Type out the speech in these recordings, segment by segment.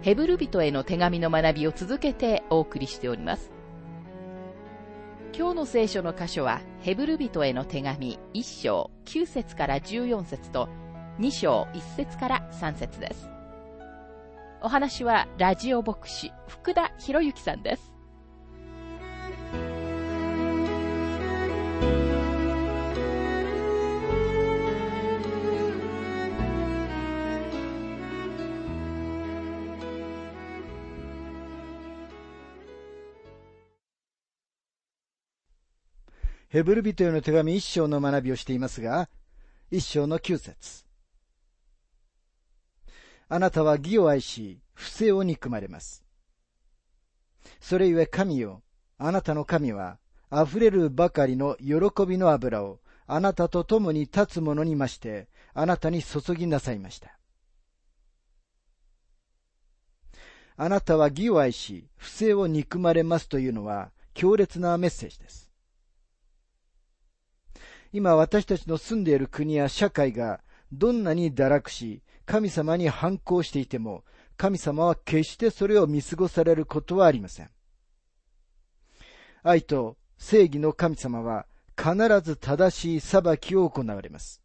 ヘブル人への手紙の学びを続けてお送りしております。今日の聖書の箇所は、ヘブル人への手紙1章9節から14節と2章1節から3節です。お話はラジオ牧師福田博之さんです。ヘブル人への手紙一章の学びをしていますが、一章の九節あなたは義を愛し、不正を憎まれます。それゆえ神よ、あなたの神は、溢れるばかりの喜びの油を、あなたと共に立つ者にまして、あなたに注ぎなさいました。あなたは義を愛し、不正を憎まれますというのは、強烈なメッセージです。今私たちの住んでいる国や社会がどんなに堕落し、神様に反抗していても、神様は決してそれを見過ごされることはありません。愛と正義の神様は必ず正しい裁きを行われます。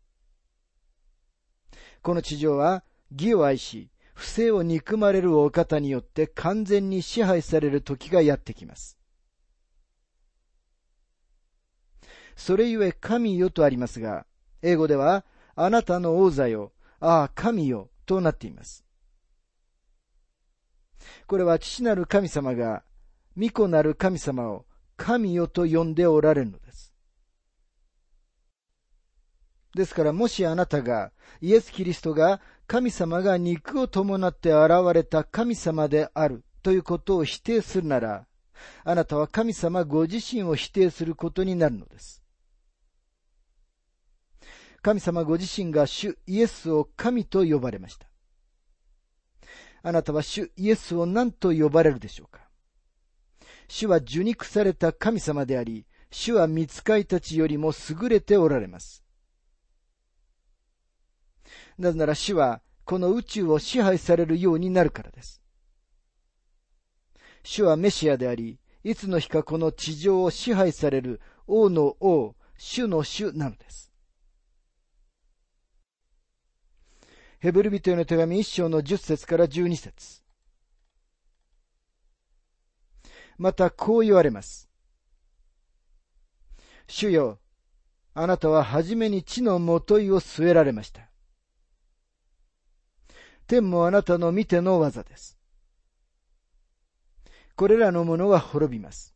この地上は義を愛し、不正を憎まれるお方によって完全に支配される時がやってきます。それゆえ神よとありますが、英語では、あなたの王座よ、ああ、神よ、となっています。これは父なる神様が、御子なる神様を神よと呼んでおられるのです。ですからもしあなたが、イエス・キリストが神様が肉を伴って現れた神様であるということを否定するなら、あなたは神様ご自身を否定することになるのです。神様ご自身が主イエスを神と呼ばれました。あなたは主イエスを何と呼ばれるでしょうか？主は受肉された神様であり、主は見つかいたちよりも優れておられます。なぜなら主はこの宇宙を支配されるようになるからです。主はメシアであり、いつの日かこの地上を支配される王の王、主の主なのです。ヘブル人への手紙一章の十節から十二節またこう言われます。主よ、あなたは初めに地のもといを据えられました。天もあなたの見ての技です。これらのものは滅びます。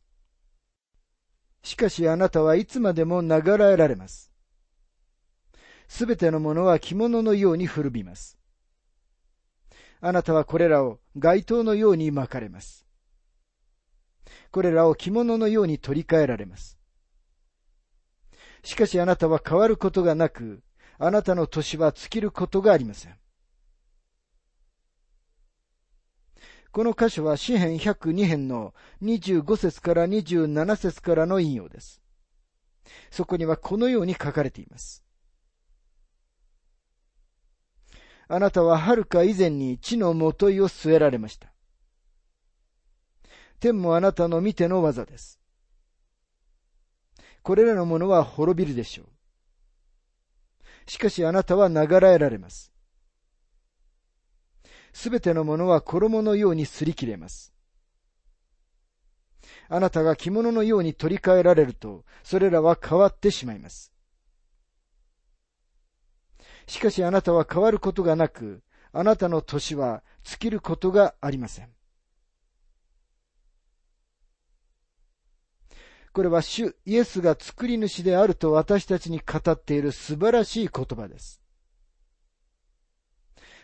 しかしあなたはいつまでも流らえられます。すべてのものは着物のように古びます。あなたはこれらを街灯のように巻かれます。これらを着物のように取り替えられます。しかしあなたは変わることがなく、あなたの年は尽きることがありません。この箇所は詩編102編の25節から27節からの引用です。そこにはこのように書かれています。あなたは遥か以前に地のもといを据えられました。天もあなたの見ての技です。これらのものは滅びるでしょう。しかしあなたは流らえられます。すべてのものは衣のように擦り切れます。あなたが着物のように取り替えられると、それらは変わってしまいます。しかしあなたは変わることがなく、あなたの年は尽きることがありません。これは主イエスが作り主であると私たちに語っている素晴らしい言葉です。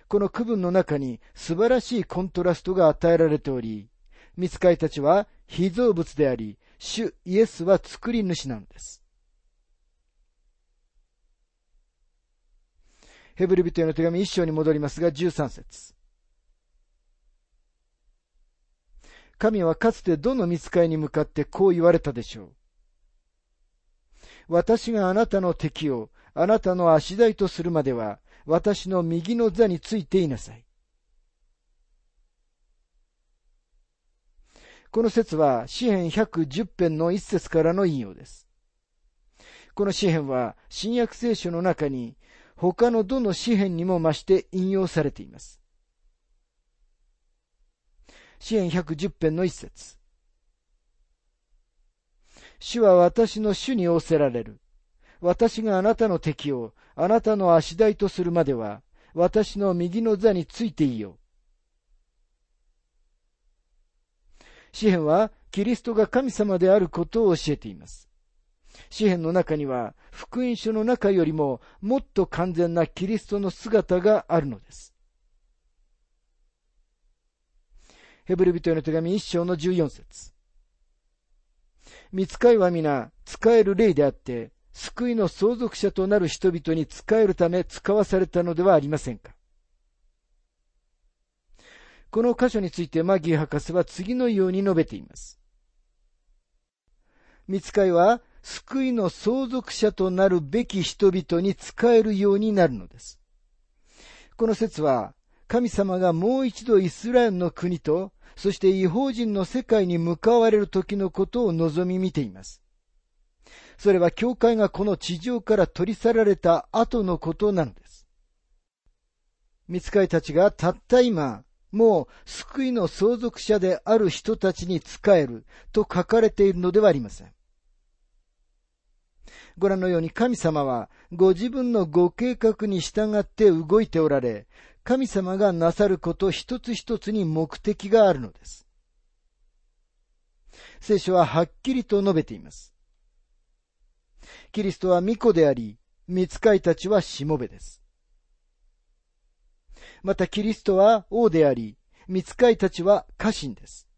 この区分の中に素晴らしいコントラストが与えられており、見つかいたちは被造物であり、主イエスは作り主なのです。ヘブル人への手紙一章に戻りますが、13節神はかつてどの見つかいに向かってこう言われたでしょう。私があなたの敵をあなたの足台とするまでは、私の右の座についていなさい。この説は、詩編110編の一節からの引用です。この詩編は、新約聖書の中に、他のどの詩編にも増して引用されています。詩編110編の一節。主は私の主に仰せられる。私があなたの敵をあなたの足台とするまでは、私の右の座についていいよ。詩篇はキリストが神様であることを教えています。詩篇の中には福音書の中よりももっと完全なキリストの姿があるのです。ヘブル人への手紙一章の14節見つかいは皆使える霊であって、救いの相続者となる人々に使えるため使わされたのではありませんかこの箇所についてマギー博士は次のように述べています。見つかいは救いの相続者となるべき人々に使えるようになるのです。この説は、神様がもう一度イスラエルの国と、そして違法人の世界に向かわれる時のことを望み見ています。それは教会がこの地上から取り去られた後のことなのです。見つかいたちがたった今、もう救いの相続者である人たちに仕えると書かれているのではありません。ご覧のように神様はご自分のご計画に従って動いておられ、神様がなさること一つ一つに目的があるのです。聖書ははっきりと述べています。キリストは巫女であり、見つかいたちはしもべです。またキリストは王であり、見つかいたちは家臣です。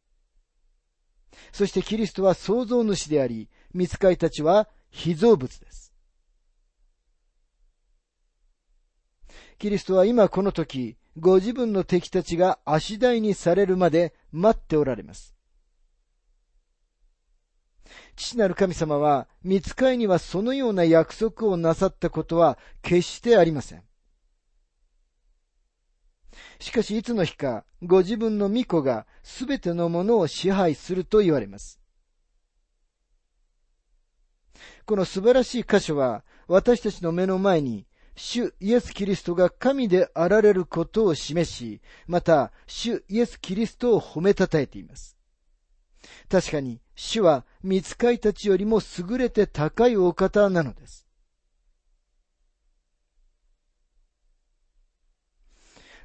そしてキリストは創造主であり、見つかいたちは被造物です。キリストは今この時、ご自分の敵たちが足台にされるまで待っておられます。父なる神様は、見つかいにはそのような約束をなさったことは決してありません。しかしいつの日か、ご自分の御子がすべてのものを支配すると言われます。この素晴らしい箇所は、私たちの目の前に、主イエス・キリストが神であられることを示し、また、主イエス・キリストを褒めたたえています。確かに、主は、見つかいたちよりも優れて高いお方なのです。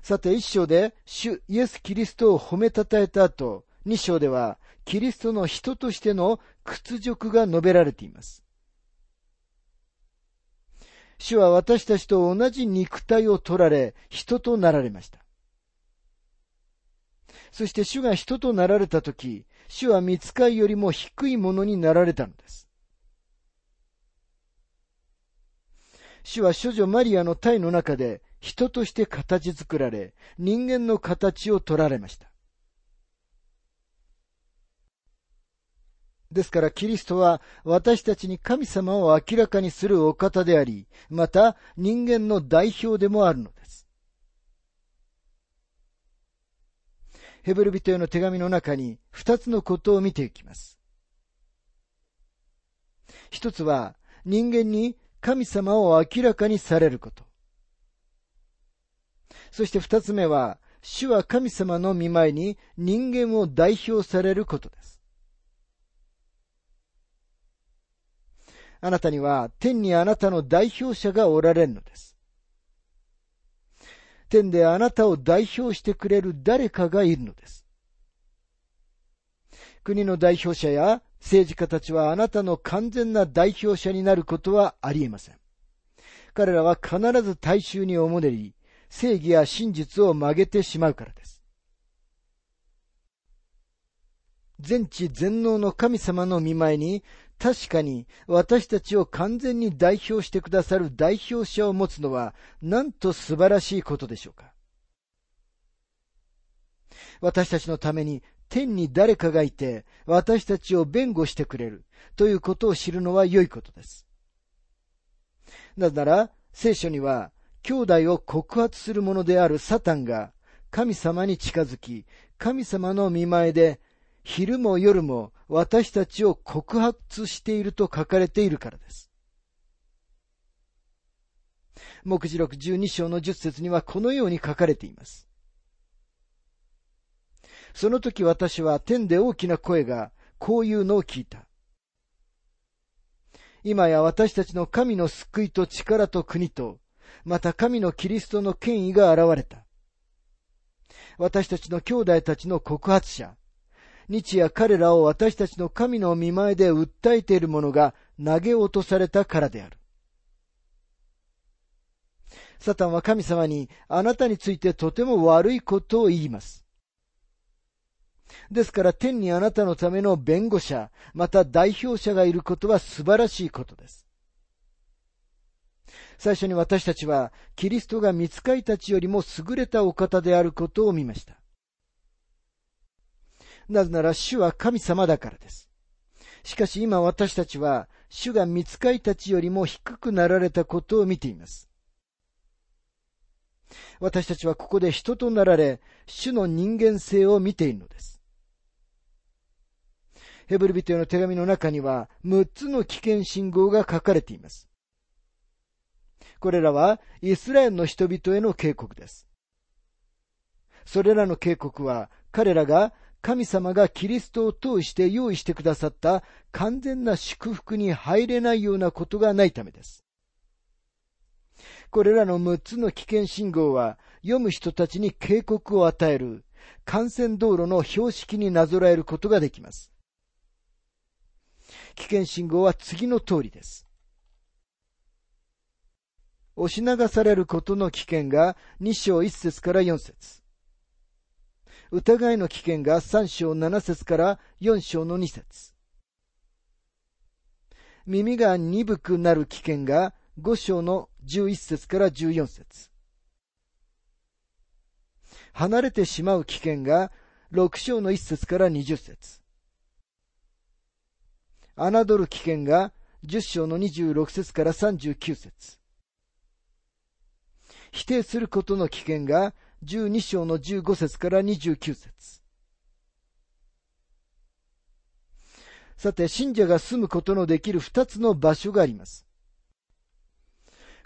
さて一章で主イエス・キリストを褒めたたえた後、二章ではキリストの人としての屈辱が述べられています。主は私たちと同じ肉体を取られ、人となられました。そして主が人となられたとき、主は見つかいよりも低いものになられたのです。主は処女マリアの体の中で人として形作られ、人間の形を取られました。ですからキリストは私たちに神様を明らかにするお方であり、また人間の代表でもあるのです。ヘブル人への手紙の中に二つのことを見ていきます。一つは人間に神様を明らかにされること。そして二つ目は、主は神様の見舞いに人間を代表されることです。あなたには天にあなたの代表者がおられるのです。天であなたを代表してくれる誰かがいるのです。国の代表者や政治家たちはあなたの完全な代表者になることはありえません。彼らは必ず大衆におもねり、正義や真実を曲げてしまうからです。全知全能の神様の見前に、確かに私たちを完全に代表してくださる代表者を持つのは、なんと素晴らしいことでしょうか。私たちのために天に誰かがいて、私たちを弁護してくれるということを知るのは良いことです。なぜなら、聖書には、兄弟を告発するものであるサタンが神様に近づき、神様の見前で昼も夜も私たちを告発していると書かれているからです。目次録12章の10節にはこのように書かれています。その時私は天で大きな声がこういうのを聞いた。今や私たちの神の救いと力と国と、また神のキリストの権威が現れた。私たちの兄弟たちの告発者、日夜彼らを私たちの神の見前で訴えている者が投げ落とされたからである。サタンは神様にあなたについてとても悪いことを言います。ですから天にあなたのための弁護者、また代表者がいることは素晴らしいことです。最初に私たちは、キリストが見つかいたちよりも優れたお方であることを見ました。なぜなら主は神様だからです。しかし今私たちは、主が見つかいたちよりも低くなられたことを見ています。私たちはここで人となられ、主の人間性を見ているのです。ヘブルビテの手紙の中には、6つの危険信号が書かれています。これらは、イスラエルの人々への警告です。それらの警告は、彼らが神様がキリストを通して用意してくださった完全な祝福に入れないようなことがないためです。これらの6つの危険信号は読む人たちに警告を与える幹線道路の標識になぞらえることができます。危険信号は次の通りです。押し流されることの危険が2章1節から4節疑いの危険が3章7節から4章の2節。耳が鈍くなる危険が5章の11節から14節。離れてしまう危険が6章の1節から20節。侮る危険が10章の26節から39節。否定することの危険が12章の15節から29節さて、信者が住むことのできる二つの場所があります。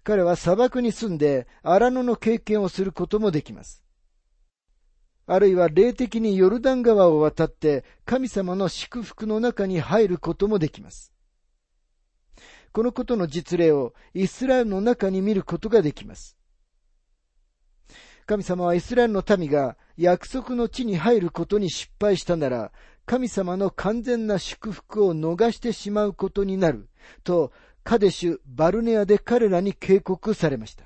彼は砂漠に住んで荒野の経験をすることもできます。あるいは霊的にヨルダン川を渡って神様の祝福の中に入ることもできます。このことの実例をイスラエルの中に見ることができます。神様はイスラエルの民が約束の地に入ることに失敗したなら、神様の完全な祝福を逃してしまうことになる、と、カデシュ・バルネアで彼らに警告されました。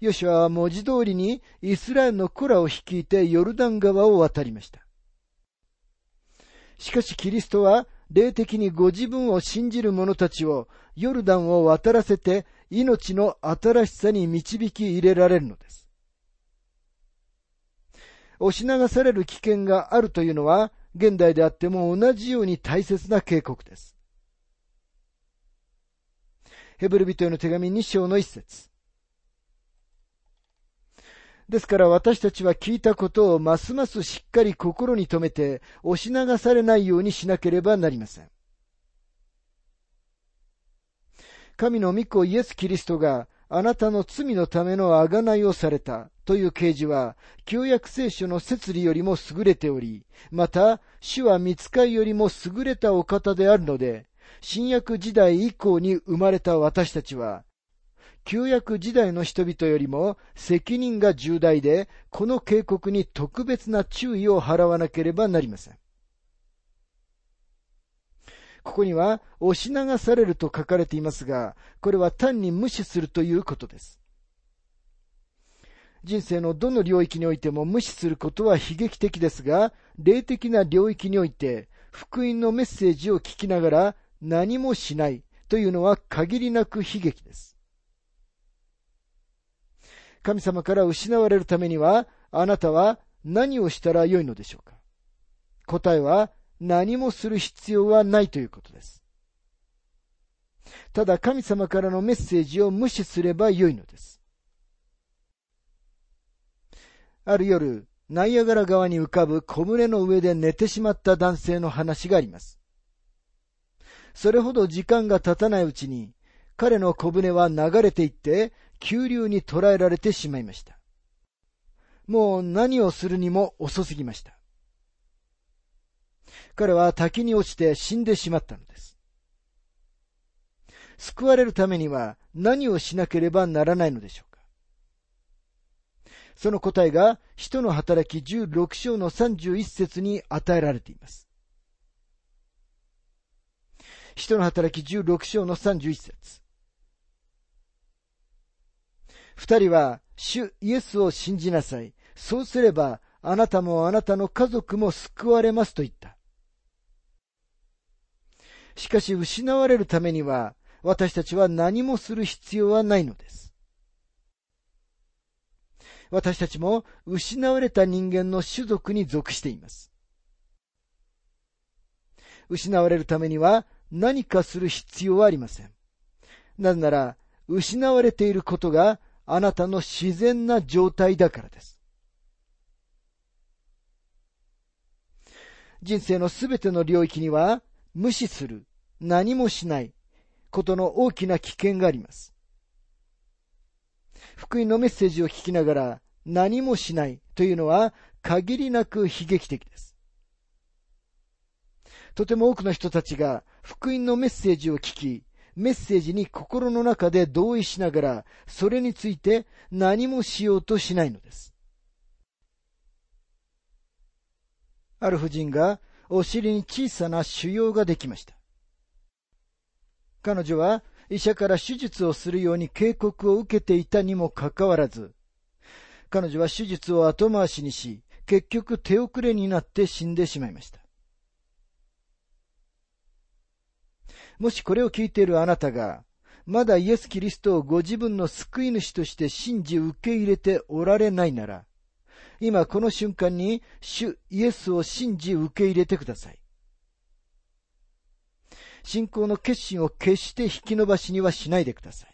ヨシュアは文字通りにイスラエルの子らを率いてヨルダン川を渡りました。しかしキリストは霊的にご自分を信じる者たちをヨルダンを渡らせて命の新しさに導き入れられるのです。押し流される危険があるというのは、現代であっても同じように大切な警告です。ヘブル人への手紙2章の一節。ですから私たちは聞いたことをますますしっかり心に留めて押し流されないようにしなければなりません。神の御子イエス・キリストがあなたの罪のための贖いをされたという啓示は、旧約聖書の摂理よりも優れており、また、主は見つかいよりも優れたお方であるので、新約時代以降に生まれた私たちは、旧約時代の人々よりも責任が重大で、この警告に特別な注意を払わなければなりません。ここには押し流されると書かれていますが、これは単に無視するということです。人生のどの領域においても無視することは悲劇的ですが、霊的な領域において、福音のメッセージを聞きながら何もしないというのは限りなく悲劇です。神様から失われるためには、あなたは何をしたらよいのでしょうか？答えは何もする必要はないということです。ただ神様からのメッセージを無視すればよいのです。ある夜、ナイアガラ川に浮かぶ小舟の上で寝てしまった男性の話があります。それほど時間が経たないうちに、彼の小舟は流れていって、急流に捕らえられてしまいました。もう何をするにも遅すぎました。彼は滝に落ちて死んでしまったのです。救われるためには何をしなければならないのでしょうかその答えが、使徒の働き16章の31節に与えられています。使徒の働き16章の31節二人は、主イエスを信じなさい。そうすれば、あなたもあなたの家族も救われますと言った。しかし失われるためには、私たちは何もする必要はないのです。私たちも失われた人間の種族に属しています。失われるためには何かする必要はありません。なぜなら、失われていることがあなたの自然な状態だからです。人生のすべての領域には無視する、何もしないことの大きな危険があります。福音のメッセージを聞きながら何もしないというのは限りなく悲劇的です。とても多くの人たちが福音のメッセージを聞き、メッセージに心の中で同意しながら、それについて何もしようとしないのです。ある婦人がお尻に小さな腫瘍ができました。彼女は医者から手術をするように警告を受けていたにもかかわらず、彼女は手術を後回しにし、結局手遅れになって死んでしまいました。もしこれを聞いているあなたが、まだイエス・キリストをご自分の救い主として信じ受け入れておられないなら、今この瞬間に主イエスを信じ受け入れてください。信仰の決心を決して引き延ばしにはしないでください。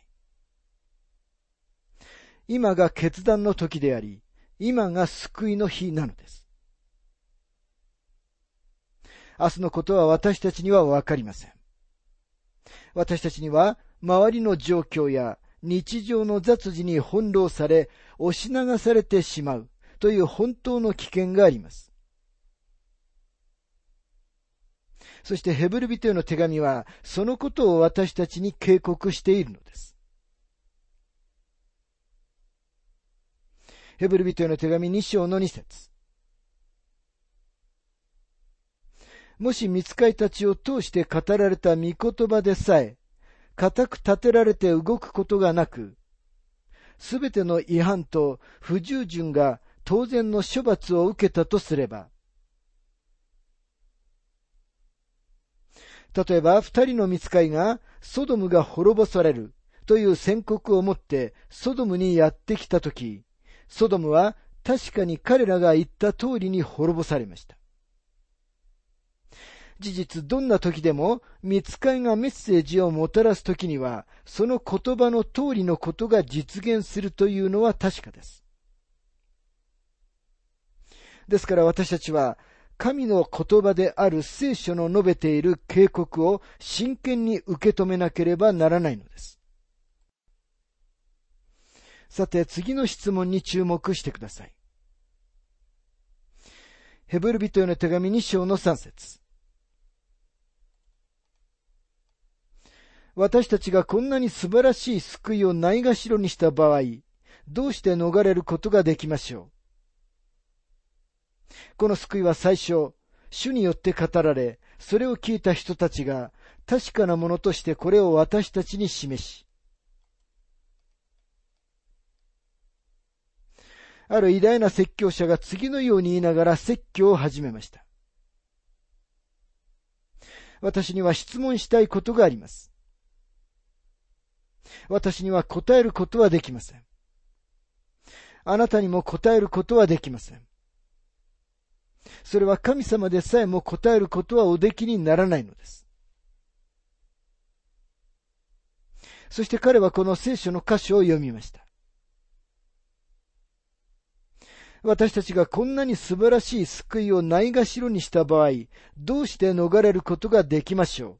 今が決断の時であり、今が救いの日なのです。明日のことは私たちにはわかりません。私たちには周りの状況や日常の雑事に翻弄され、押し流されてしまうという本当の危険があります。そしてヘブル人への手紙は、そのことを私たちに警告しているのです。ヘブル人への手紙2章の2節もし見つかいたちを通して語られた御言葉でさえ、固く立てられて動くことがなく、すべての違反と不従順が当然の処罰を受けたとすれば、例えば、二人の見つかいが、ソドムが滅ぼされるという宣告を持ってソドムにやってきたとき、ソドムは確かに彼らが言った通りに滅ぼされました。事実どんな時でも、見つかいがメッセージをもたらす時には、その言葉の通りのことが実現するというのは確かです。ですから私たちは、神の言葉である聖書の述べている警告を真剣に受け止めなければならないのです。さて、次の質問に注目してください。ヘブル人への手紙2章の3節私たちがこんなに素晴らしい救いをないがしろにした場合、どうして逃れることができましょう？この救いは最初、主によって語られ、それを聞いた人たちが確かなものとしてこれを私たちに示し、ある偉大な説教者が次のように言いながら説教を始めました。私には質問したいことがあります。私には答えることはできません。あなたにも答えることはできません。それは神様でさえも答えることはおできにならないのです。そして彼はこの聖書の箇所を読みました。私たちがこんなに素晴らしい救いをないがしろにした場合、どうして逃れることができましょう？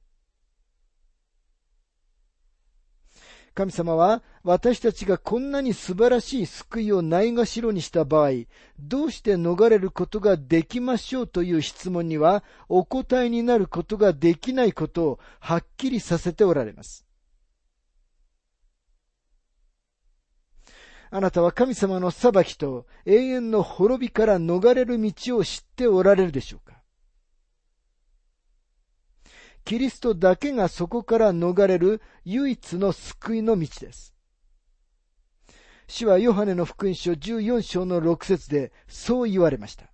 神様は私たちがこんなに素晴らしい救いをないがしろにした場合、どうして逃れることができましょうという質問にはお答えになることができないことをはっきりさせておられます。あなたは神様の裁きと永遠の滅びから逃れる道を知っておられるでしょうか？キリストだけがそこから逃れる唯一の救いの道です。主はヨハネの福音書14章の6節でそう言われました。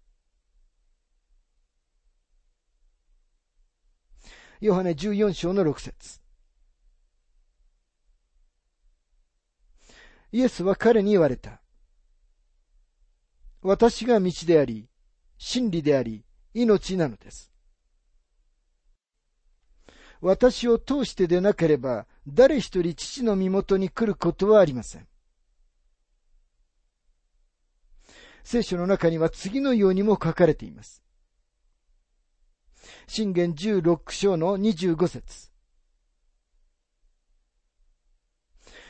ヨハネ14章の6節イエスは彼に言われた。私が道であり、真理であり、命なのです。私を通してでなければ、誰一人父の身元に来ることはありません。聖書の中には次のようにも書かれています。信玄16章の25節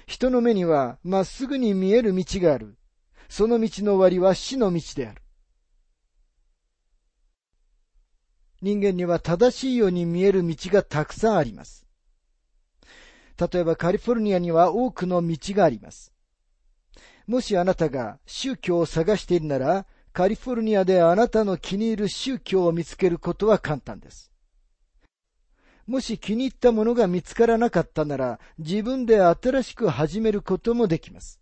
人の目にはまっすぐに見える道がある。その道の終わりは死の道である。人間には正しいように見える道がたくさんあります。例えばカリフォルニアには多くの道があります。もしあなたが宗教を探しているなら、カリフォルニアであなたの気に入る宗教を見つけることは簡単です。もし気に入ったものが見つからなかったなら、自分で新しく始めることもできます。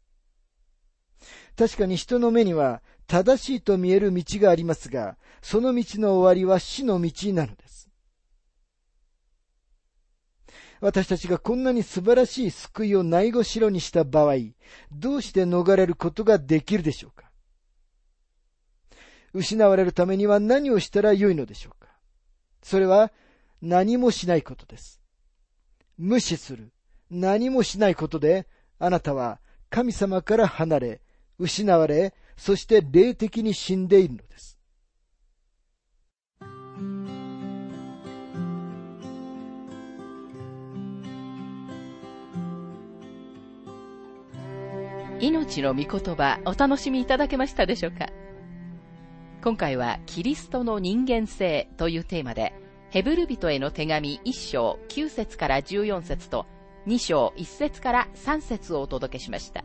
確かに人の目には正しいと見える道がありますが、その道の終わりは死の道なのです。私たちがこんなに素晴らしい救いをないごしろにした場合、どうして逃れることができるでしょうか？失われるためには何をしたらよいのでしょうか？それは何もしないことです。無視する。何もしないことで、あなたは神様から離れ、失われ、そして霊的に死んでいるのです。命の御言葉お楽しみいただけましたでしょうか？今回はキリストの人間性というテーマでヘブル人への手紙1章9節から14節と2章1節から3節をお届けしました。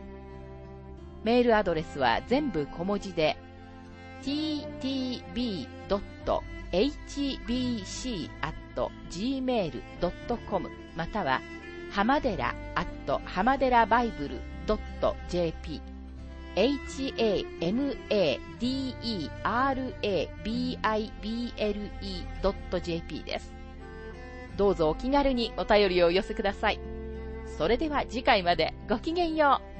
メールアドレスは全部小文字で ttb.hbc.gmail.com または浜寺 at 浜寺バイブル .jp hamadera.bible.jp です。どうぞお気軽にお便りをお寄せください。それでは次回までごきげんよう。